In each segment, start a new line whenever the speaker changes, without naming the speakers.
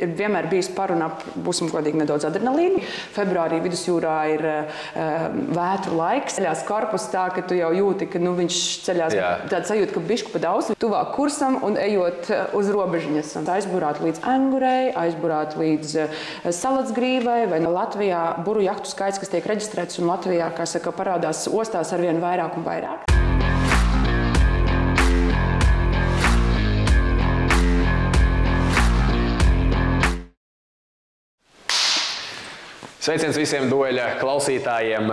ir vienmēr bijis par un ap, būsim godīgi, nedaudz adrenalīna. Februārī vidusjūrā ir uh, vētru laiks, ceļās korpus tā, ka tu jau jūti, ka nu, viņš ceļās tāds sajūta, ka bišku pa daudz, tuvāk kursam un ejot uz robežiņas. Aizburāt līdz Angurei, aizburāt līdz Salatsgrīvai vai no Latvijā buru jahtu skaits, kas tiek reģistrēts un Latvijā, kā saka, parādās ostās ar vien vairāk un vairāk.
Sveiciens visiem dueļa klausītājiem.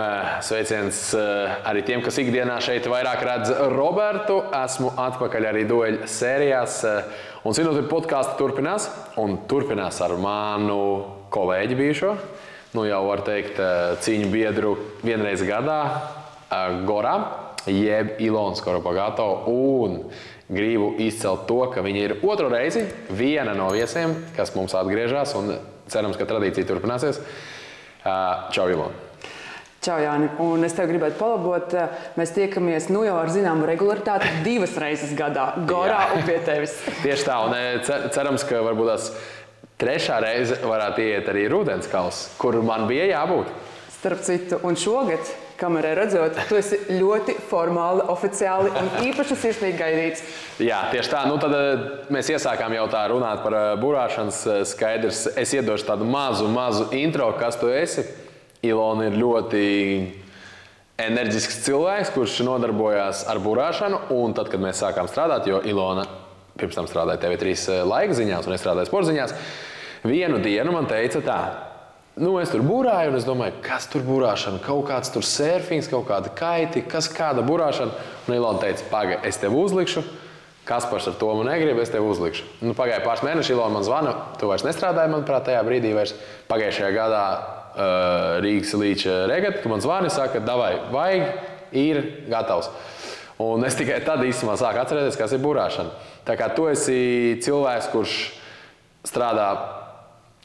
Sveiciens eh, arī tiem, kas ikdienā šeit vairāk redz Robertu. Esmu atpakaļ arī dueļa sērijās. Eh, un zinot, podkāsts turpinās. Un turpinās ar manu kolēģi bijušo. Nu, jau var teikt, eh, cīņu biedru vienreiz gadā, Gorā, jeb Ilons Koropagato. Un gribu izcelt to, ka viņi ir otru reizi viena no viesiem, kas mums atgriežas. Un cerams, ka tradīcija turpināsies. Čau, Ilona!
Čau, Jāni. Un es tev gribētu palabot. Mēs tiekamies nu jau ar zināmu regularitāti divas reizes gadā, Gorā un pie tevis.
Tieši tā, un cerams, ka varbūt tās trešā reize varētu iet arī Rudens-Kals, kur man bija jābūt.
Starp citu, un šogad, kamerā redzot, tu esi ļoti formāli, oficiāli un īpaši sirsnīgi gaidīts.
Jā, tieši tā. Nu, tad mēs iesākām jau tā runāt par burāšanas skaidrs. Es iedošu tādu mazu, mazu intro, kas tu esi. Ilona ir ļoti enerģisks cilvēks, kurš nodarbojās ar burāšanu. Un tad, kad mēs sākām strādāt, jo Ilona pirms tam strādāja TV3 laika ziņās un es strādāju sporta ziņās, vienu dienu man teica tā. Nu, es tur būrāju, un es domāju, kas tur būrāšana, kaut kāds tur surfings, kaut kāda kaiti, kas kāda būrāšana. Un Ilona teica, pagaidi, es tev uzlikšu. Kaspars ar to negrib, es tev uzlikšu. Nu, pagāja pāris mēneši, Ilona man zvana. Tu vairs nestrādāji, manuprāt, tajā brīdī. Vairs. Pagājušajā gadā uh, Rīgas līča regata, tu man zvani, saka, davai, vajag, ir gatavs. Un es tikai tad īstenībā sāku atcerēties, kas ir burāšana. Tā kā tu esi cilvēks, kurš strādā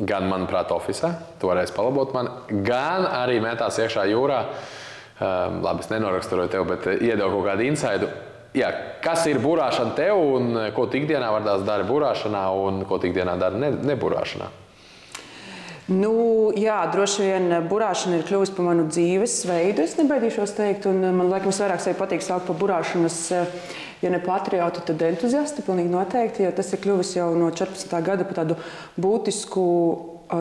gan, manuprāt, oficiālā, tu varēsi palabot mani, gan arī metās iekšā jūrā. Um, labi, es nenoraksturoju tev, bet iedevu kaut kādu insaidu. Jā, kas ir burāšana tev un ko tu ikdienā vardās dari burāšanā un ko tu ikdienā dari ne, neburāšanā?
Nu, jā, droši vien burāšana ir kļuvusi par manu dzīvesveidu. Es nebaidīšos teikt, un man liekas, vairāk sevi patīk saukt par burāšanas, ja ne patriotu, tad entuziastu. Pilnīgi noteikti, jo tas ir kļuvis jau no 14. gada par tādu būtisku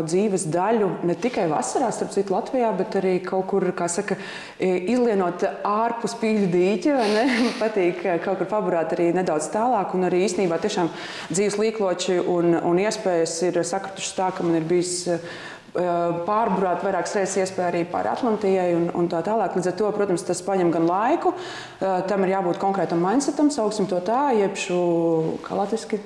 dzīves daļu ne tikai vasarā, starp citu, Latvijā, bet arī kaut kur, kā saka, izlienot ārpus pīļu dīķa. Patīk kaut kur paburāt arī nedaudz tālāk, un arī īstenībā tiešām dzīves līkloči un, un iespējas ir sakritušas tā, ka man ir bijis pārburāt vairākas reizes iespēja arī pāri Atlantijai un, un tā tālāk. Līdz ar to, protams, tas prasa gan laiku, tam ir jābūt konkrētam mindsetam, sauksim to tā, jeb šo kā latviski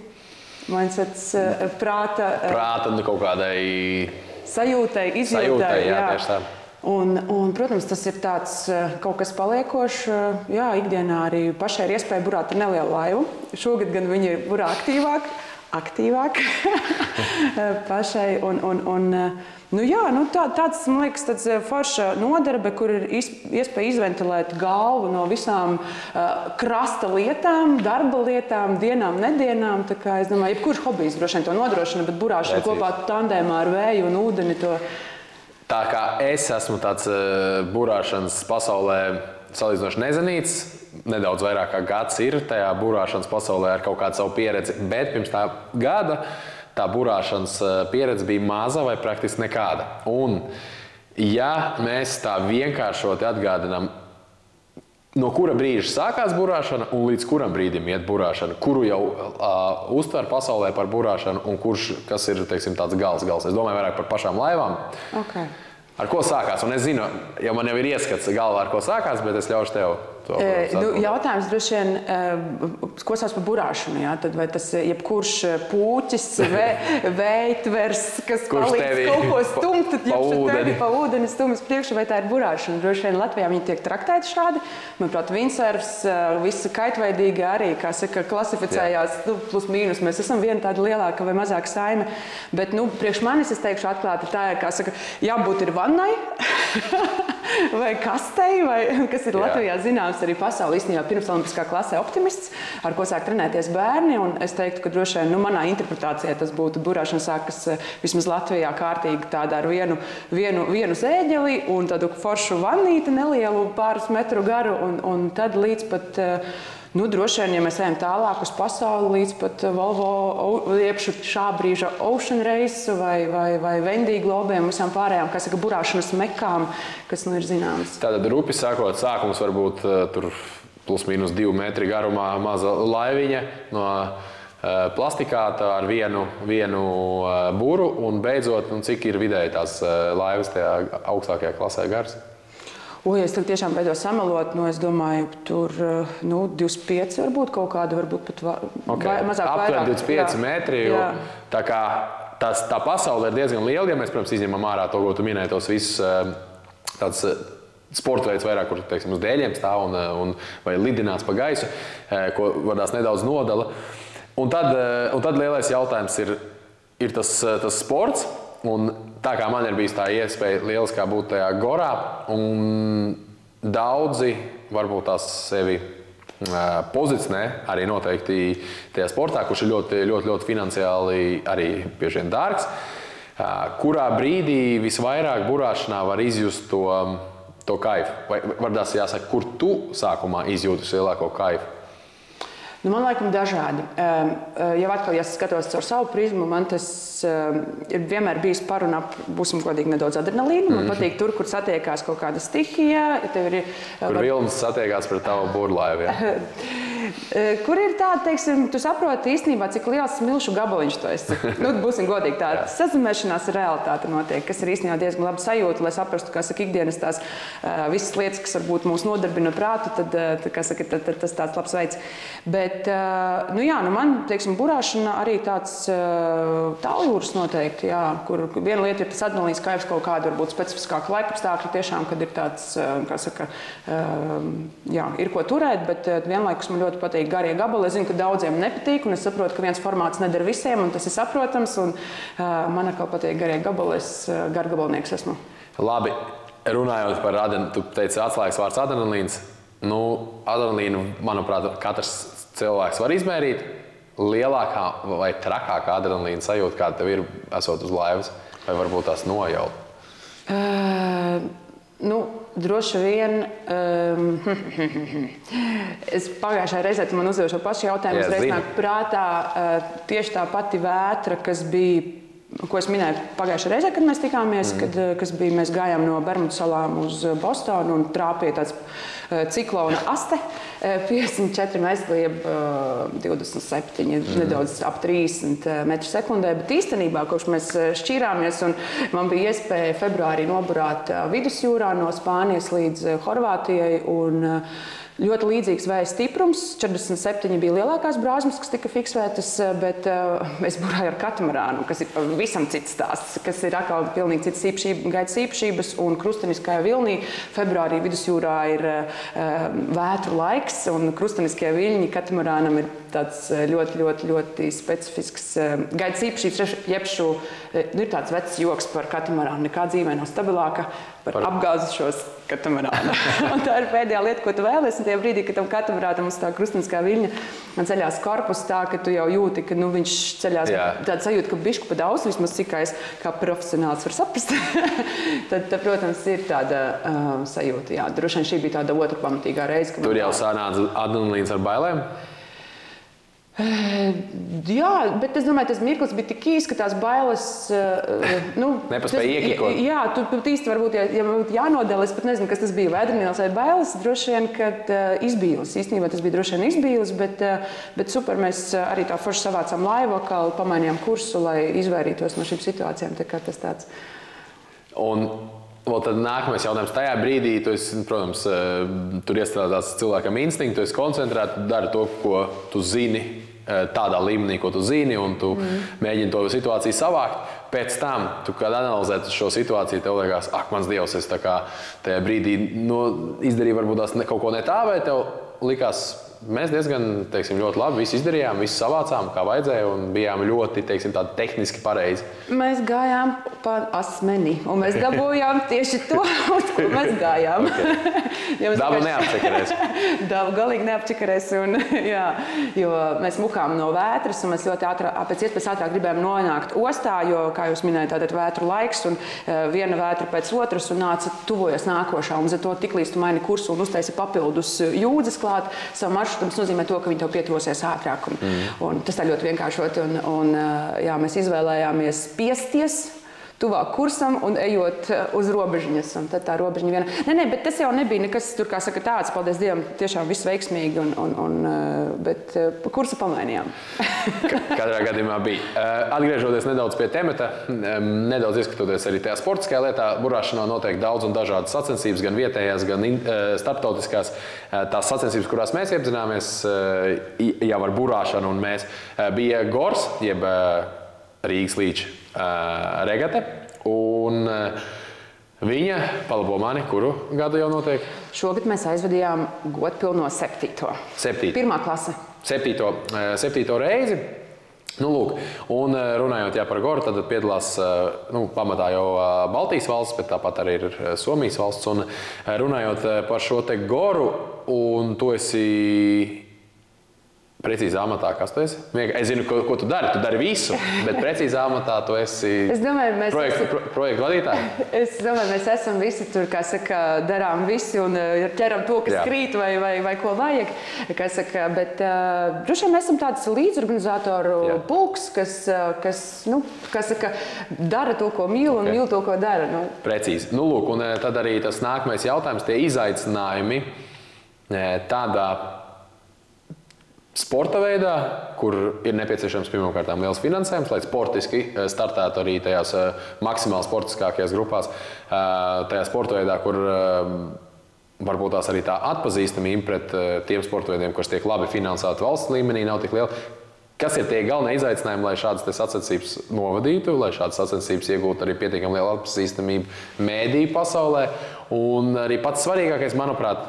mindsets, eh, prāta,
eh, prāta nu, kaut kādai
sajūtai, izjūtai.
Sajūtai, jā, jā. Tieši tā.
Un, un, protams, tas ir tāds, eh, kaut kas paliekošs. Jā, ikdienā arī pašai ir iespēja burāt ar nelielu laivu. Šogad gan viņi ir burā aktīvāk, aktīvāk pašai. Un, un, un, Nu, jā, nu tā, tāds man liekas, tāds eh, forša nodarbe, kur ir iespēja izventilēt galvu no visām uh, krasta lietām, darba lietām, dienām, nedēļām. Es domāju, jebkurš hobijs droši vien to nodrošina, bet burāšana kopā tandēmā ar vēju un ūdeni. To...
Tā kā es esmu tāds uh, burāšanas pasaulē salīdzinoši nezinīts, nedaudz vairāk kā gads ir tajā burāšanas pasaulē ar kaut kādu savu pieredzi, bet pirms tā gada tā burāšanas eh, pieredze bija maza vai praktiski nekāda. Un, ja mēs tā vienkāršoti atgādinām, no kura brīža sākās burāšana un līdz kuram brīdim iet burāšana, kuru jau uh, uztver pasaulē par burāšanu un kurš ir teiksim, tāds gals, gals. Es domāju vairāk par pašām laivām.
Okay.
Ar ko sākās? Un es zinu, jau man jau ir ieskats galvā, ar ko sākās, bet es ļaušu tev
E, nu, jautājums droši vien, ko sauc par burāšanu? Jā? Tad vai tas jebkurš puķis, vē, vējtvers, kas palīdz kaut ko stumt, tad jau tevi pa ūdeni stumas priekšu, vai tā ir burāšana? Droši vien Latvijā viņi tiek traktēti šādi. Manuprāt, windsurfs, visi kaitveidīgi arī, kā saka, klasificējās, nu, plus mīnus. Mēs esam viena tāda lielāka vai mazāka saime. Bet, nu, priekš manis es teikšu atklāti, tā ir, kā saka, jābūt ir vannai, vai kastei, vai kas ir Jā. Latvijā zināms arī pasaulē īstenībā pirms olimpiskā klasē optimists, ar ko sāk trenēties bērni. Un es teiktu, ka droši vien nu, manā interpretācijā tas būtu burāšana sākas eh, vismaz Latvijā kārtīgi tādā ar vienu, vienu, vienu zēģeli un tādu foršu vannīti nelielu pāris metru garu un, un tad līdz pat uh, Nu, droši vien, ja mēs ejam tālāk uz pasauli, līdz pat uh, Volvo, jeb šā brīža Ocean Race vai, vai, vai Vendija globiem, visām pārējām, kas ir burāšanas mekām, kas nu ir zināmas.
Tātad rupi sākot, sākums varbūt uh, tur plus mīnus divu metru garumā maza laiviņa no uh, plastikāta ar vienu, vienu būru un beidzot, nu, cik ir vidēji tās laivas tajā augstākajā klasē gars.
Oi, es tiešām beidzot samalot, nu, es domāju, tur eh, nu, 25 varbūt kaut kāda, varbūt pat okay. vai, mazāk.
Aptuveni 25 jā. metri. Jo, tā kā tas, tā pasaule ir diezgan liela, ja mēs, protams, izņemam ārā to, ko tu minēji, tos visus eh, tādus eh, sporta veids, vairāk, kur teiksim, uz dēļiem stāv un, un vai lidināts pa gaisu, ko vadās nedaudz nodala. Un tad, un tad lielais jautājums ir, ir tas, tas sports. Un tā kā man ir bijusi tā iespēja lieliskā būt tajā gorā, un daudzi varbūt tās sevi pozicionē arī noteikti tajā sportā, kurš ir ļoti, ļoti, ļoti finansiāli arī vien dārgs. Kurā brīdī visvairāk burāšanā var izjust to, to kaifu? Vai varbūt jāsaka, kur tu sākumā izjūti lielāko kaifu?
Nu, man liekas, dažādi. Jau atkal, ja skatos caur savu prizmu, man tas ir vienmēr bijis par un ap, būsim godīgi, nedaudz adrenalīnu. Man mm. patīk tur, kur satiekās kaut kāda stihija.
Ir, kur var... vilnis satiekās pret tavu burlaivu.
kur ir tāda, teiksim, tu saproti īstenībā, cik liels smilšu gabaliņš tu esi. Nu, būsim godīgi, tā sazināšanās realitāte notiek, kas ir īstenībā diezgan labi sajūta, lai saprastu, kas ir ikdienas tās visas lietas, kas varbūt mūs nodarbina prātu, tad, tad, saka, tad, tad tas tāds labs veids. Bet, nu jā, nu man, teiksim, burāšana arī tāds tāljūras noteikti, jā, kur viena lieta ir tas adrenalīns kaivs kaut kāda varbūt specifiskāka laikapstākļa tiešām, kad ir tāds, kā saka, jā, ir ko turēt, bet vienlaikus man ļoti patīk garie gabali. Es zinu, ka daudziem nepatīk, un es saprotu, ka viens formāts neder visiem, un tas ir saprotams. Un, man atkal patīk garie gabali, es gargabalnieks esmu.
Labi, runājot par adrenalīnu, tu teici atslēgas vārds adrenalīns. Nu, adrenalīnu, manuprāt, katrs cilvēks var izmērīt. Lielākā vai trakākā adrenalīna sajūta, kāda tev ir esot uz laivas, vai varbūt tās nojauta?
Uh, nu, Droši vien um, es pagājušajā reizē man uzdevu šo pašu jautājumu. Es reiz nāk prātā uh, tieši tā pati vētra, kas bija ko es minēju pagājušajā reizē, kad mēs tikāmies, mm. kad, kas bija mēs gājām no Bermudu salām uz Bostonu un trāpīja tāds ciklona aste. 54 metri, jeb 27, mm. nedaudz ap 30 metru sekundē. Bet īstenībā, kopš mēs šķīrāmies, un man bija iespēja februārī noburāt vidusjūrā no Spānijas līdz Horvātijai. Un, Ļoti līdzīgs vēja stiprums. 47 bija lielākās brāzmas, kas tika fiksētas, bet uh, es burāju ar katamarānu, kas ir pavisam cits stāsts, kas ir atkal pilnīgi cits īpašība, gaitas īpašības. Un krusteniskajā vilnī februārī vidusjūrā ir uh, vētru laiks, un krusteniskie viļņi katamarānam ir tāds ļoti, ļoti, ļoti specifisks uh, gaitas īpašības. Jeb šo, nu, ir tāds vecs joks par katamarānu. Nekā dzīvē nav stabilāka par, par... apgāzušos katamarānu. tā ir pēdējā lieta, ko tu vēlēsies. Tajā brīdī, kad tam katamarānam uz tā krustniskā viļņa ceļās korpus, tā ka tu jau jūti, ka nu, viņš ceļās tāda sajūta, ka bišku pa daudz, vismaz cik es kā profesionāls varu saprast. tad, tad, protams, ir tāda uh, sajūta. Jā, droši vien šī bija tāda otra pamatīgā reize.
Tur jau sanāca adrenalīns ar bailēm.
Jā, bet es domāju, tas mirklis bija tik īss, ka tās bailes. Nu,
Nepaspēja iekļūt.
Jā, tu pat īsti varbūt, būtu jānodala, es pat nezinu, kas tas bija. Vēdrināls vai bailes. Droši vien, kad uh, izbīlis. Īstenībā tas bija droši vien izbīlis, bet, uh, bet super. Mēs arī tā forši savācām laivu, kā pamainījām kursu, lai izvairītos no šīm situācijām. Tā tas tāds.
Un Vēl tad nākamais jautājums. Tajā brīdī, tu esi, protams, tur iestrādāts cilvēkam instinkts, tu esi koncentrēts, dari to, ko tu zini, Eh, tādā līmenī, ko tu zini, un tu mm. mēģini to situāciju savākt. Pēc tam, kad analizē šo situāciju, tev liekas, ak, mans dievs, es tajā brīdī nu, izdarīju varbūt tās kaut ko ne tā, vai tev likās, mēs diezgan teiksim, labi visu izdarījām, visu savācām, kā vajadzēja, un bijām ļoti teiksim, tehniski pareizi.
Mēs gājām pa asmeni, un mēs dabūjām tieši to, uz ko mēs gājām.
mēs Daba neapčakarēs.
Daba galīgi neapčakarēs, un, jā, jo mēs mukām no vētras, un mēs ļoti ātrā, pēc iespējas ātrāk gribējām nonākt ostā, jo, kā jūs minējāt, tātad vētru laiks, un viena vētra pēc otras, un nāca tuvojas nākošā, un uz to tiklīdz tu maini kursu un uztaisi papildus jūdzes klāt savu maršrutu, tas nozīmē to, ka viņi tev pietuvosies ātrāk. Un, mm. un tas tā ļoti vienkāršot, un, un jā, mēs izvēlējāmies spiesties tuvāk kursam un ejot eh, uz robežiņas. Tad tā robežiņa viena. Nē, nē, bet tas jau nebija nekas tur, saka, tāds, paldies Dievam, tiešām viss veiksmīgi, un, un, un, eh, bet eh, kursu pamainījām.
Katrā gadījumā bija. Atgriežoties nedaudz pie temata, nedaudz ieskatoties arī tajā sportiskajā lietā, burāšanā notiek daudz un dažādas sacensības, gan vietējās, gan starptautiskās. Tās sacensības, kurās mēs iepazināmies jau ar burāšanu, un mēs bija Gors, jeb Rīgas līča regate. Un, uh, Viņa palabo mani, kuru gadu jau notiek?
Šogad mēs aizvedījām godpilno septīto.
Septīto.
Pirmā klase.
Septīto, septīto reizi. Nu, lūk, un runājot jā, par Goru, tad piedalās nu, pamatā jau Baltijas valsts, bet tāpat arī ir Somijas valsts. Un runājot par šo te Goru, un tu esi Precīzā amatā, kas tu esi? Es zinu, ko, ko tu dari. Tu dari visu, bet precīzā amatā tu esi
es domāju, mēs
projektu, esam, pro, projektu vadītāji.
Es domāju, mēs esam visi tur, kā saka, darām visu un eh, ķeram to, kas Jā. krīt vai, vai, vai ko vajag. Saka, bet uh, droši vien mēs esam tāds līdzorganizatoru Jā. pulks, kas, uh, kas, nu, kas saka, dara to, ko mīl un okay. mīl to, ko dara. Nu.
Precīzi. Nu, lūk, un tad arī tas nākamais jautājums, tie izaicinājumi tādā sporta veidā, kur ir nepieciešams pirmkārt liels finansējums, lai sportiski eh, startētu arī tajās eh, maksimāli sportiskākajās grupās, eh, tajā sporta veidā, kur varbūt tās arī tā atpazīstamība pret tiem sporta veidiem, kas tiek labi finansēti valsts līmenī, nav tik liela. Kas ir tie galvenie izaicinājumi, lai šādas sacensības novadītu, lai šādas sacensības iegūtu arī pietiekami lielu atpazīstamību mēdīju pasaulē? Un arī pats svarīgākais, manuprāt,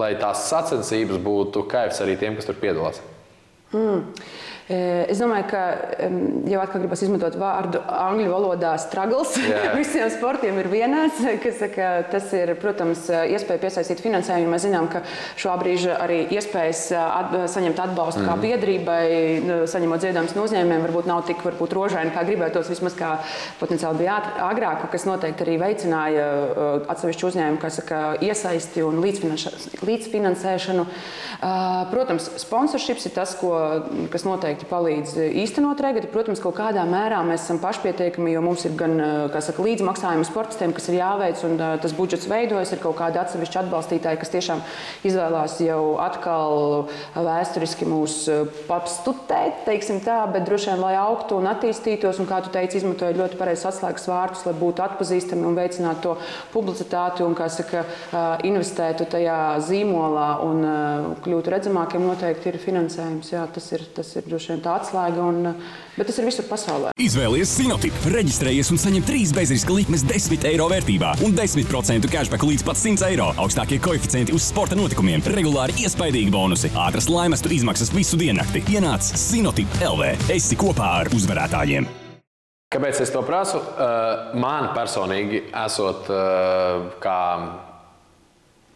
lai tās sacensības būtu kaivs arī tiem, kas tur piedalās.
Mm. Eh, es domāju, ka jau atkal gribas izmantot vārdu angļu valodā struggles. Yeah. Visiem sportiem ir vienāds. Saka, tas ir, protams, iespēja piesaistīt finansējumu. Mēs zinām, ka šobrīd arī iespējas at, saņemt atbalstu mm. kā biedrībai, nu, saņemot ziedojumus no uzņēmumiem, varbūt nav tik varbūt, rožaini, kā gribētos, vismaz kā potenciāli bija agrāk, kas noteikti arī veicināja atsevišķu uzņēmumu saka, iesaisti un līdzfinansēšanu. Protams, sponsorships ir tas, ko, kas noteikti palīdz īstenot regati. Protams, kaut kādā mērā mēs esam pašpietiekami, jo mums ir gan saka, līdzmaksājumi sportistiem, kas ir jāveic, un tas budžets veidojas. Ir kaut kādi atsevišķi atbalstītāji, kas tiešām izvēlās jau atkal vēsturiski mūs papstutēt, teiksim tā, bet droši vien, lai augtu un attīstītos, un kā tu teici, izmantojot ļoti pareizi atslēgas vārdus, lai būtu atpazīstami un veicinātu to publicitāti un, kā saka, investētu tajā zīmolā un kļūtu redzamākiem, noteikti ir finansējums. Jā, tas ir, tas ir droši vien tā atslēga, un, bet tas ir visur pasaulē.
Izvēlies Sinotip, reģistrējies un saņem 3 bezriska likmes 10 eiro vērtībā un 10% cashback līdz pat 100 eiro. Augstākie koeficienti uz sporta notikumiem, regulāri iespaidīgi bonusi, ātras laimestu izmaksas visu diennakti. Ienāc Sinotip LV. Esi kopā ar uzvarētājiem!
Kāpēc es to prasu? Uh, man personīgi, esot uh, kā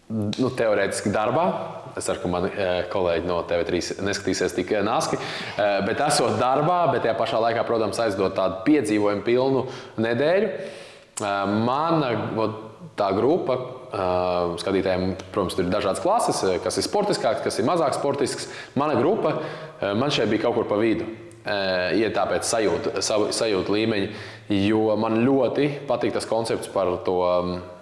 nu, teorētiski darbā, Es ceru, ka mani eh, kolēģi no TV3 neskatīsies tik eh, naski. Eh, bet esot darbā, bet tajā pašā laikā, protams, aizdot tādu piedzīvojumu pilnu nedēļu. Mana tā grupa, skatītājiem, protams, ir dažādas klases, kas ir sportiskāks, kas ir mazāk sportisks. Mana grupa man šeit bija kaut kur pa vidu. Ja tāpēc sajūta, sajūta līmeņi, jo man ļoti patīk tas koncepts par to Mm,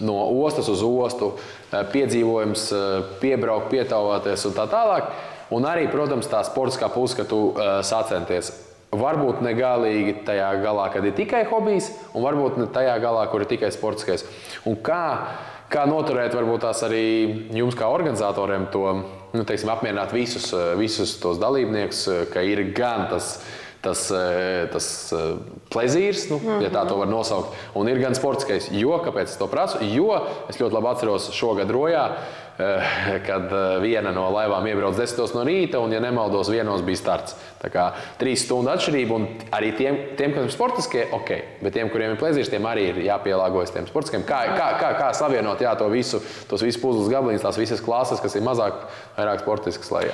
no ostas uz ostu, eh, piedzīvojums, eh, piebraukt, pietāvāties un tā tālāk. Un arī, protams, tā sportiskā puse, ka tu uh, sacenties. Varbūt ne galīgi tajā galā, kad ir tikai hobijs, un varbūt ne tajā galā, kur ir tikai sportiskais. Un kā, kā noturēt, varbūt tās arī jums, kā organizatoriem, to nu, teiksim, apmierināt visus, visus tos dalībniekus, ka ir gan tas tas, eh, tas eh, plezīrs, nu, mm -hmm. ja tā to var nosaukt. Un ir gan sportiskais, jo kāpēc es to prasu? Jo es ļoti labi atceros šogad Rojā. Eh, kad viena no laivām iebrauca 10 no rīta, un, ja nemaldos, vienos bija starts. Tā kā trīs stundu atšķirība, un arī tiem, tiem kas ir sportiskie, ok, bet tiem, kuriem ir plezīrs, tiem arī ir jāpielāgojas tiem sportiskiem. Kā, kā, kā, kā savienot jā, to visu, tos visus puzles gabaliņus, tās visas klases, kas ir mazāk, vairāk sportiskas, lai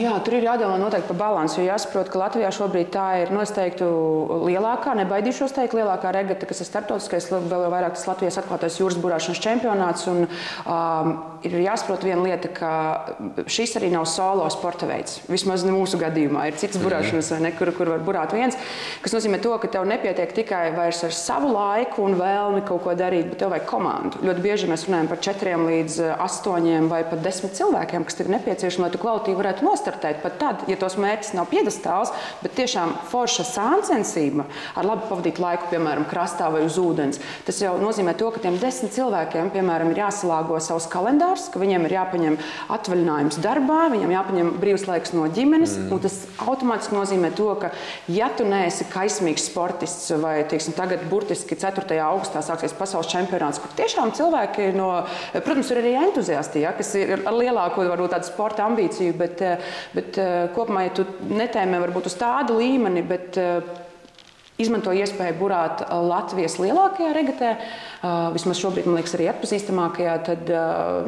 jā, tur ir jādomā noteikti par balansu. Jo jāsaprot, ka Latvijā šobrīd tā ir noteikti lielākā, nebaidīšos teikt, lielākā regata, kas ir starptautiskais, vēl vairāk tas Latvijas atklātais jūras burāšanas čempionāts. Un, um, ir jāsaprot viena lieta, ka šis arī nav solo sporta veids. Vismaz mūsu gadījumā ir citas mhm. burāšanas, ne, kur, kur var burāt viens. Tas nozīmē, to, ka tev nepietiek tikai ar savu laiku un vēlmi kaut ko darīt, bet tev vajag komandu. Ļoti bieži mēs runājam par četriem līdz astoņiem vai pat desmit cilvēkiem, kas ir nepieciešami, lai tu kvalitīvi varētu varētu nostartēt pat tad, ja tos mērķis nav piedestāls, bet tiešām forša sāncensība ar labi pavadītu laiku, piemēram, krastā vai uz ūdens. Tas jau nozīmē to, ka tiem desmit cilvēkiem, piemēram, ir jāsalāgo savs kalendārs, ka viņiem ir jāpaņem atvaļinājums darbā, viņiem jāpaņem brīvs laiks no ģimenes. Mm. Tas automātiski nozīmē to, ka, ja tu neesi kaismīgs sportists vai, teiksim, tagad burtiski 4. augustā sāksies pasaules čempionāts, kur tiešām cilvēki no, protams, ir arī entuziasti, ja, kas ir ar lielāko, varbūt tādu sporta ambīciju, bet bet, eh, bet eh, kopumā, ja tu netēmē varbūt uz tādu līmeni, bet eh, izmanto iespēju burāt Latvijas lielākajā regatē, vismaz šobrīd, man liekas, arī atpazīstamākajā, tad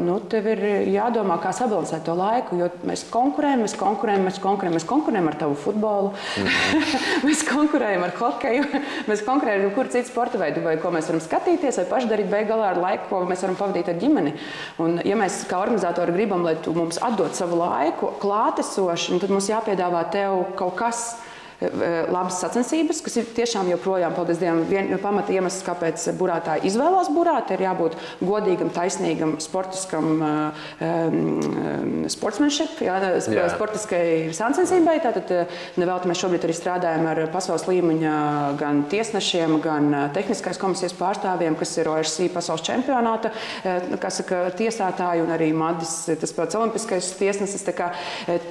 nu, tev ir jādomā, kā sabalansēt to laiku. Jo mēs konkurējam, mēs konkurējam, mēs konkurējam, mēs konkurējam ar tavu futbolu, mm -hmm. mēs konkurējam ar hokeju, mēs konkurējam ar jebkuru citu sporta veidu, vai ko mēs varam skatīties, vai paši darīt beigās ar laiku, ko mēs varam pavadīt ar ģimeni. Un, ja mēs kā organizatori gribam, lai tu mums atdod savu laiku klātesoši, tad mums jāpiedāvā tev kaut kas labas sacensības, kas ir tiešām joprojām, paldies Dievam, vien, pamata iemesls, kāpēc burātāji izvēlās burāt. Ir jābūt godīgam, taisnīgam, sportiskam um, sportsmanship, jā, jā. sportiskai sacensībai. Tātad nevelti mēs šobrīd arī strādājam ar pasaules līmeņa gan tiesnešiem, gan tehniskais komisijas pārstāvjiem, kas ir ORC pasaules čempionāta, kas saka, tiesātāji un arī Madis, tas pats olimpiskais tiesnesis. Kā,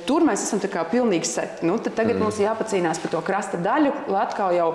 tur mēs esam kā, pilnīgi seti. Nu, tagad mm. mums jāpacīnās par to krasta daļu, lai atkal jau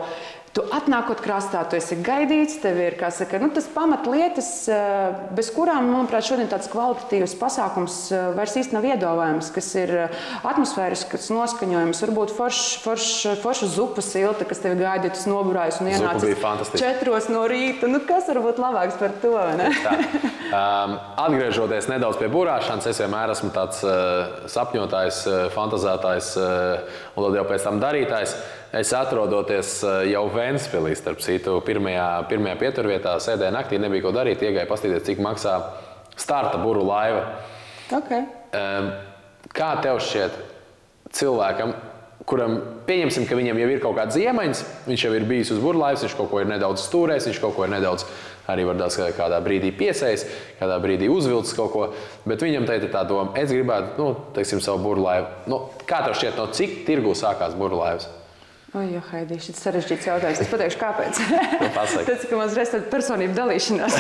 Tu atnākot krastā, tu esi gaidīts, tev ir saka, nu, tas pamatlietas, eh, bez kurām, manuprāt, šodien tāds kvalitatīvs pasākums eh, vairs īsti nav iedomājams, kas ir eh, atmosfērisks noskaņojums, varbūt forša forš, forš zupa silta, kas tev gaida, tas noburājas un ienācis četros no rīta. Nu, kas var būt labāks par to?
um, atgriežoties nedaudz pie burāšanas, es vienmēr esmu tāds uh, sapņotājs, uh, fantazētājs uh, un tad jau pēc tam darītājs. Es atrodoties eh, jau Vēnspilī, starp citu, pirmajā, pirmajā pieturvietā, sēdēju naktī, nebija ko darīt. Iegāju paskatīties, cik maksā starta buru laiva.
Okay.
Kā tev šķiet, cilvēkam, kuram pieņemsim, ka viņam jau ir kaut kāds iemaņas, viņš jau ir bijis uz burbuļsāļus, viņš kaut ko ir nedaudz stūrējis, viņš kaut ko ir nedaudz arī varbūt kādā brīdī piesējis, kādā brīdī uzvilcis kaut ko. Bet viņam te ir tā doma, es gribētu, nu, teiksim, savu burbuļsāļu. Nu, kā tev šķiet, no cik tirgu sākās burbuļsāļus?
Oi, jo, Haidī, šis sarežģīts jautājums. Es pateikšu, kāpēc. Tas, ka mums ir personība dalīšanās.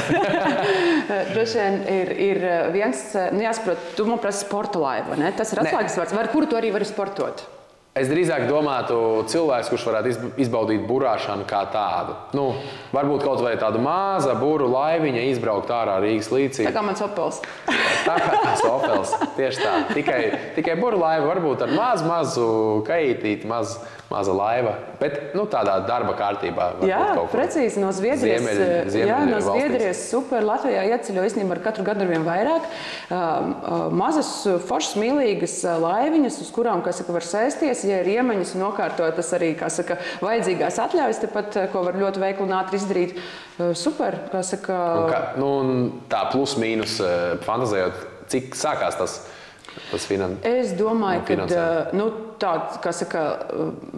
Droši vien ir, ir viens, nu, jāsaprot, tu man prasi sporta laiva. Ne? Tas ir atslēgas vārds, ar kuru tu arī vari sportot.
Es drīzāk domātu, cilvēks, kurš varētu izbaudīt burāšanu kā tādu. Nu, varbūt kaut vai tādu mazu būru laiviņu izbraukt ārā Rīgas līcī.
Tā kā mans opels.
tā kā tas opels. Tieši tā. Tikai, tikai būru laiva varbūt ar mazu, mazu kaitīti, mazu maza laiva. Bet nu, tādā darba kārtībā.
Jā, precīzi no Zviedrijas. Ziemeļ, ziemeļ jā, no Zviedrijas super. Latvijā ieceļo īstenībā ar katru gadu ar vien vairāk. Uh, mazas, foršas, mīlīgas laiviņas, uz kurām saka, var sēsties, ja ir iemaņas un nokārtotas arī saka, vajadzīgās atļaujas, tepat, ko var ļoti veikli un ātri izdarīt. Super. Saka,
un kā, nu, tā plus mīnus fantazējot, cik sākās tas tas
finan... Es domāju, no ka nu, tāda, kā saka,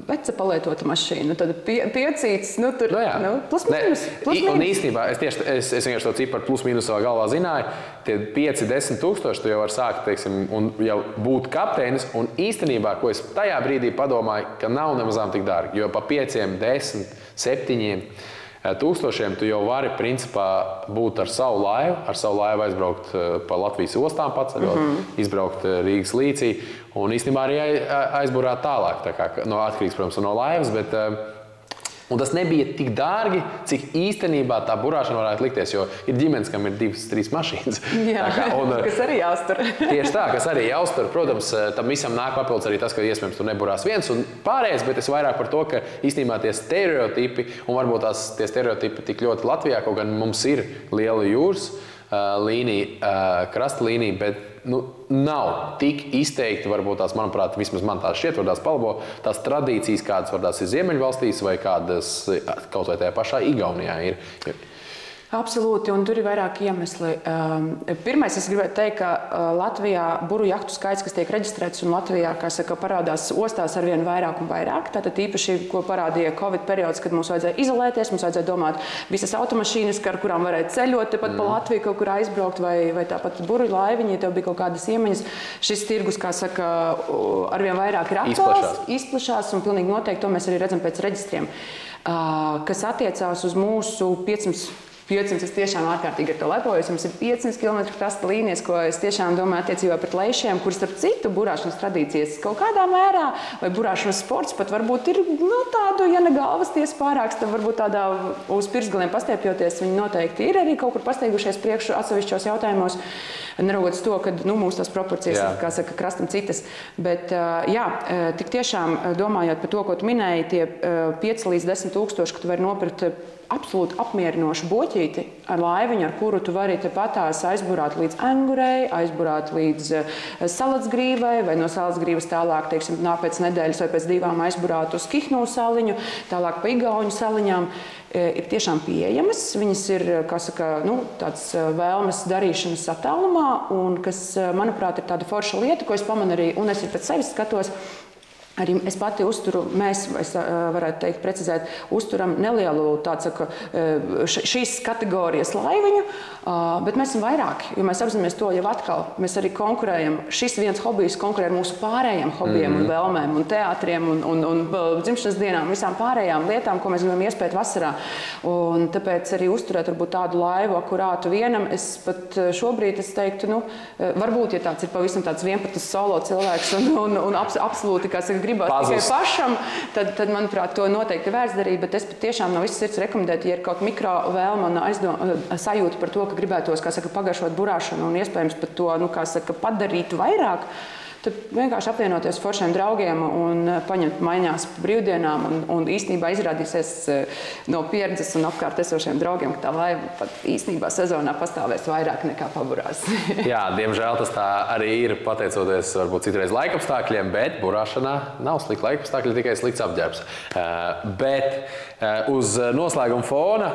veca palietota mašīna, tad pie, piecīts, nu, tur no nu jā. nu, plus mīnus. Plus
un īstenībā es tieši es, es vienkārši to ciparu plus mīnus savā galvā zināju. Tie 5, 10 tūkstoši tu jau vari sākt, teiksim, un jau būt kapteinis. Un īstenībā, ko es tajā brīdī padomāju, ka nav nemazām tik dārgi, jo pa 5, 10, 7 tūkstošiem, tu jau vari principā būt ar savu laivu, ar savu laivu aizbraukt pa Latvijas ostām, paceļot, mm -hmm. izbraukt Rīgas līcī un īstenībā arī aizburāt tālāk. Tā kā, no, atkarīgs, protams, no laivas. Bet, Un tas nebija tik dārgi, cik īstenībā tā burāšana varētu likties. Jo ir ģimenes, kam ir divas, trīs mašīnas.
Jā, kā, un, kas arī jāuztur.
tieši tā, kas arī jāuztur. Protams, tam visam nāk papildus arī tas, ka iespējams tur neburās viens un pārējais, bet es vairāk par to, ka īstenībā tie stereotipi, un varbūt tās tie stereotipi tik ļoti Latvijā, kaut gan mums ir liela jūras līnija, krasta līnija, bet nu, nav tik izteikti, varbūt tās, manuprāt, vismaz man tās šķiet, tās palbo, tās tradīcijas, kādas varbūt ir Ziemeļvalstīs vai kādas kaut vai tajā pašā Igaunijā ir.
Absolūti, un tur ir vairāki iemesli. Um, pirmais, es gribētu teikt, ka uh, Latvijā buru jahtu skaits, kas tiek reģistrēts, un Latvijā saka, parādās ostās ar vien vairāk un vairāk. Tātad īpaši, ko parādīja Covid periods, kad mums vajadzēja izolēties, mums vajadzēja domāt visas automašīnas, ar kurām varēja ceļot tepat mm. pa Latviju, kaut kur aizbraukt, vai, vai tāpat buru laiviņi, ja tev bija kaut kādas iemaņas. Šis tirgus, kā saka, ar vien vairāk ir aktuāls, izplašās, un pilnīgi noteikti to mēs arī redzam pēc reģistriem. Uh, kas attiecās uz mūsu 500 500 es tiešām ārkārtīgi ar to lepojos. Mums ir 500 km krasta līnijas, ko es tiešām domāju attiecībā pret lejšiem, kuras, starp citu, burāšanas tradīcijas kaut kādā mērā, vai burāšanas sports pat varbūt ir nu, tādu, ja ne galvas tiesa pārāks, tad varbūt tādā uz pirksgaliem pastiepjoties, viņi noteikti ir arī kaut kur pasteigušies priekšu atsevišķos jautājumos. Neraugoties to, ka nu, mūsu tās proporcijas ir, kā saka, krastam citas. Bet, jā, tik tiešām domājot par to, ko tu minēji, tie 5 līdz 10 tūkstoši, ka tu vari nopirkt absolūti apmierinošu boķīti ar laiviņu, ar kuru tu vari patās aizburāt līdz angurei, aizburāt līdz eh, salacgrīvai, vai no salacgrīvas tālāk, teiksim, nā, pēc nedēļas vai pēc divām aizburāt uz Kihnu saliņu, tālāk pa Igauņu saliņām. Eh, ir tiešām pieejamas. Viņas ir saka, nu, tādas eh, vēlmes darīšanas attālumā, un kas, manuprāt, ir tāda forša lieta, ko es pamanu arī, un es arī pēc sevis skatos. Arī es pati uzturu, mēs varētu teikt, precizēt, uzturam nelielu tādu šīs kategorijas laiviņu, bet mēs esam vairāki. Jo mēs apzināmies to jau atkal. Mēs arī konkurējam. Šis viens hobijs konkurē ar mūsu pārējiem hobijiem, mm -hmm. un vēlmēm, un teātriem, un, un, un dzimšanas dienām, visām pārējām lietām, ko mēs gribam iespēt vasarā. Un tāpēc arī uzturēt varbūt, tādu laivu, akurātu vienam. Es pat šobrīd es teiktu, nu, varbūt, ja tāds ir pavisam tāds vienpatas solo cilvēks un, un, un absolūti, kā saka, gribas tikai pašam, tad, tad, manuprāt, to noteikti vērts darīt. Bet es patiešām no visas sirds rekomendētu, ja ir kaut kāda mikro vēlme un aizdom, sajūta par to, ka gribētos saka, pagaršot burāšanu un iespējams pat to nu, saka, padarīt vairāk. Tad vienkārši apvienoties foršiem draugiem un eh, paņemt maiņās brīvdienām. Un, un īstenībā izrādīsies eh, no pieredzes un apkārt esošiem draugiem, ka tā laiva pat īstenībā sezonā pastāvēs vairāk nekā paburās.
Jā, diemžēl tas tā arī ir pateicoties varbūt citreiz laikapstākļiem, bet burāšanā nav slikti laikapstākļi, tikai slikts apģērbs. Uh, bet uz noslēguma fona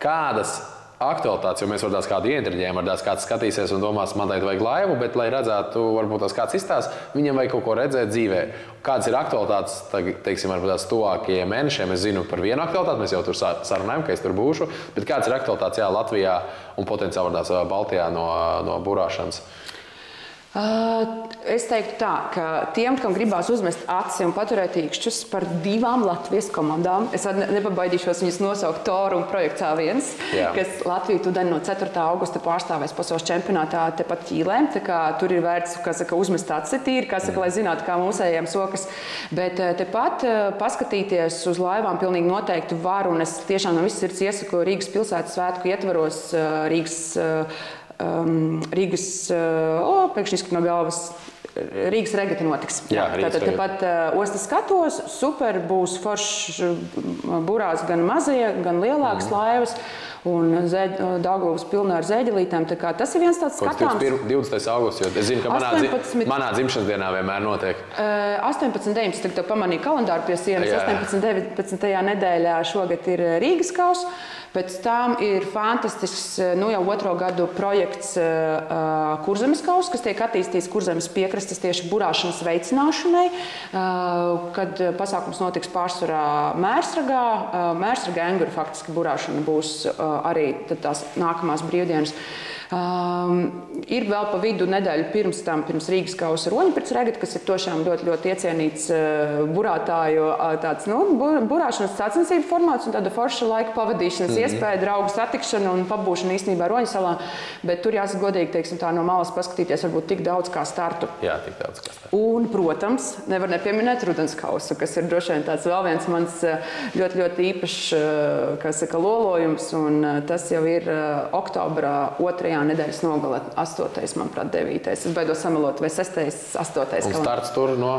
kādas aktualitātes, jo mēs varam tās kādu ieinteresēt, varbūt kāds skatīsies un domās, man tai vajag laivu, bet, lai redzētu, varbūt tas kāds izstāsta, viņam vajag kaut ko redzēt dzīvē. Kādas ir aktualitātes, teiksim, varbūt tās tuvākajiem mēnešiem? Es zinu par vienu aktualitāti, mēs jau tur sarunājam, ka es tur būšu, bet kādas ir aktualitātes jā, Latvijā un potenciāli tās Baltijā no, no burāšanas?
Es teiktu tā, ka tiem, kam gribās uzmest acis un paturēt īkšķus par divām Latvijas komandām, es nepabaidīšos viņus nosaukt Toru un Projekts A1, Jā. kas Latviju tūdaļ no 4. augusta pārstāvēs pasaules čempionātā tepat Ķīlē. Tur ir vērts saka, uzmest acis tīri, kā saka, lai zinātu, kā mūsējiem sokas. Bet tepat paskatīties uz laivām pilnīgi noteikti var, un es tiešām no visas sirds iesaku Rīgas pilsētas svētku ietvaros Rīgas um, Rīgas, uh, oh, pēkšņi izkrīt no galvas. Rīgas regata notiks. Jā, tātad tepat uh, ostas skatos, super būs foršs uh, burās gan mazie, gan lielākas mm. laivas. Un uh, Dāngavas pilnā ar zēģelītēm. Tas ir viens tāds skatāms.
20. augusts, jo es zinu, ka manā, 18, dzi manā dzimšanas dienā vienmēr notiek.
Uh, 18, 19. Tagad pamanīju kalendāru pie sienas. Jā. 18, 19. nedēļā šogad ir Rīgas kausa. Pēc tam ir fantastisks, eh, nu jau otro gadu projekts uh, Kurzemes kaus, kas tiek attīstīts Kurzemes piekrastes tieši burāšanas veicināšanai, kad pasākums notiks pārsvarā Mērsragā. Mērsragā Enguru faktiski burāšana būs arī tās nākamās brīvdienas. Um, ir vēl pa vidu nedēļa pirms tam, pirms Rīgas kausa roņpirts regata, kas ir tiešām ļoti, ļoti iecienīts uh, burātāju uh, tāds, nu, burāšanas sacensību formāts un tāda forša laika pavadīšanas mm -hmm. iespēja, draugu satikšana un pabūšana īstenībā Roņsalā. Bet tur jāsaka godīgi, teiksim, tā no malas paskatīties, varbūt tik daudz kā startu.
Jā, tik daudz kā startu.
Un, protams, nevar nepieminēt rudens kausu, kas ir droši vien tāds vēl viens mans ļoti, ļoti īpašs, kā saka, lolojums. Un tas jau ir oktobra otrajā otrajā nedēļas nogalē, 8. manuprāt, 9. Es baidos samalot, vai 6. 8.
Un starts tur no.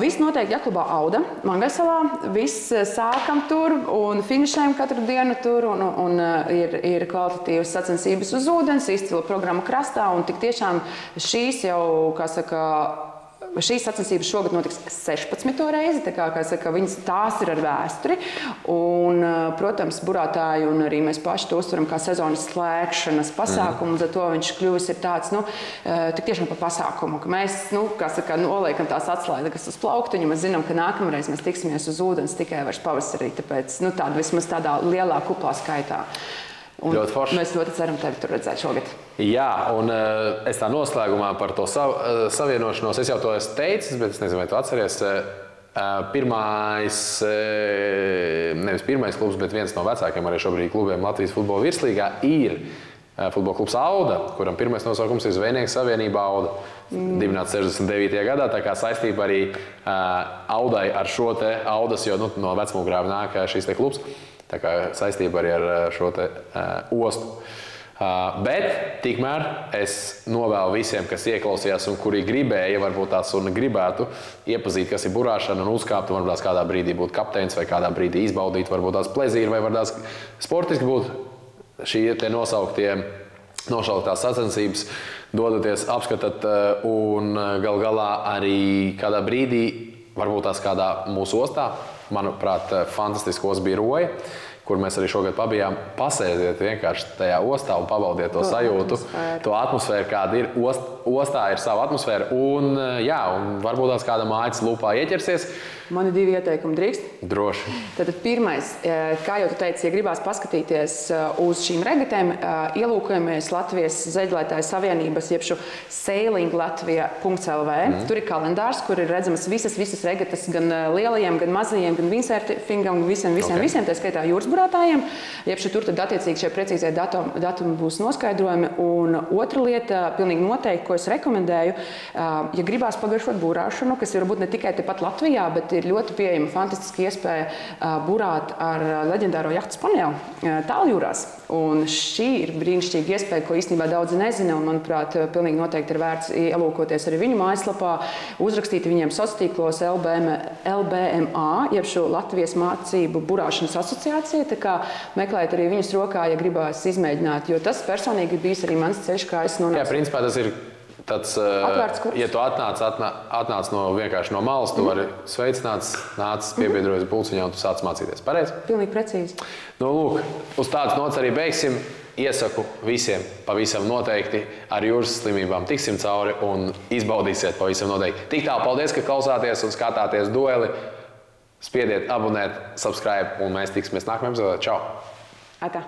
Viss notiek Jaklubā Auda, Mangaisalā. Viss sākam tur un finišējam katru dienu tur. Un, un, ir, ir kvalitatīvas sacensības uz ūdens, izcila programma krastā. Un tik tiešām šīs jau, kā saka, Šīs sacensības šogad notiks 16. reizi. Kā, kā saka, viņas tās ir ar vēsturi. Un, protams, burātāji un arī mēs paši to uztveram kā sezonas slēgšanas pasākumu. Mm. To viņš kļuvis tāds nu, tiešām par pasākumu, mēs nu, saka, noliekam tās atslēgas uz plauktiņu. Mēs zinām, ka nākamreiz mēs tiksimies uz ūdens tikai pavasarī. Tāpēc nu, tāda, vismaz tādā lielā kuplā skaitā. Ļoti forši. Mēs ļoti ceram tevi tur redzēt šogad.
Jā, un uh, es tā noslēgumā par to sav, uh, savienošanos. Es jau to esmu teicis, bet es nezinu, vai tu atceries. Uh, Pirmais, nevis pirmais klubs, bet viens no vecākajiem arī šobrīd klubiem Latvijas futbola virslīgā ir futbola klubs Auda, kuram pirmais nosaukums ir Zvejnieks Savienība Auda. Mm. Dibināts 69. gadā, tā kā saistība arī Audai ar šo te Audas, jo nu, no vecmūgrāva nāk šīs te klubs. Saistība arī ar eh, šo te, uh, ostu. Uh, bet tikmēr es novēlu visiem, kas ieklausījās un kuri gribēja, varbūt tās un gribētu iepazīt, kas ir burāšana un uzkāpt, un varbūt kādā brīdī būt kapteinis vai kādā brīdī izbaudīt, varbūt tās plezīri vai varbūt tās sportiski būt šie nosauktie nošauktās sacensības, dodaties, apskatāt un gal galā arī kādā brīdī, varbūt tās kādā mūsu ostā, manuprāt, fantastiskos bija roja kur mēs arī šogad pabijām, pasēdiet vienkārši tajā ostā un pabaudiet to, to sajūtu, atmosfēru. to atmosfēru, kāda ir. Ost, ostā ir sava atmosfēra, un, jā, un varbūt tās kāda mājas lupā ieķersies.
Man ir divi ieteikumi, drīkst?
Droši.
Tad pirmais, e, kā jau teicu, ja gribās paskatīties e, uz šīm regatēm, e, ielūkojamies Latvijas Zeģlētāju Savienības, jeb šo Sailing Latvija.lv. Mm. Tur ir kalendārs, kur ir redzamas visas, visas regatas, gan lielajiem, gan mazajiem, gan windsurfingam, visiem, visiem, okay. visiem, tā skaitā jūras burātājiem. Jeb tur tad attiecīgi šie precīzie datumi, datumi būs noskaidrojami. Un otra lieta, pilnīgi noteikti, ko es rekomendēju, ja gribās pagaršot būrāšanu, kas ir varbūt ne tikai tepat Latvijā, bet ir ļoti pieejama, fantastiska iespēja burāt ar leģendāro jahtu Spānijā tāljūrās. Un šī ir brīnišķīga iespēja, ko īstenībā daudzi nezina. Un, manuprāt, pilnīgi noteikti ir vērts ielūkoties arī viņu mājaslapā, uzrakstīt viņiem sociālos tīklos LBM, LBMA, jeb šo Latvijas mācību burāšanas asociāciju. Tā kā meklējiet arī viņas rokā, ja gribās izmēģināt, jo tas personīgi bijis arī mans ceļš, kā es nonācu.
Jā, principā tas ir Tāds, ja tu atnāc, atnā, atnāc no vienkārši no malas, tu mm. vari sveicināt, nāc, piebiedrojies pulciņā un tu sāc mācīties. Pareizi?
Pilnīgi precīzi.
Nu, lūk, uz tādas nots arī beigsim. Iesaku visiem pavisam noteikti ar jūras slimībām tiksim cauri un izbaudīsiet pavisam noteikti. Tik tālu paldies, ka klausāties un skatāties dueli. Spiediet, abonēt, subscribe un mēs tiksimies nākamajā epizodē. Čau!
Atā.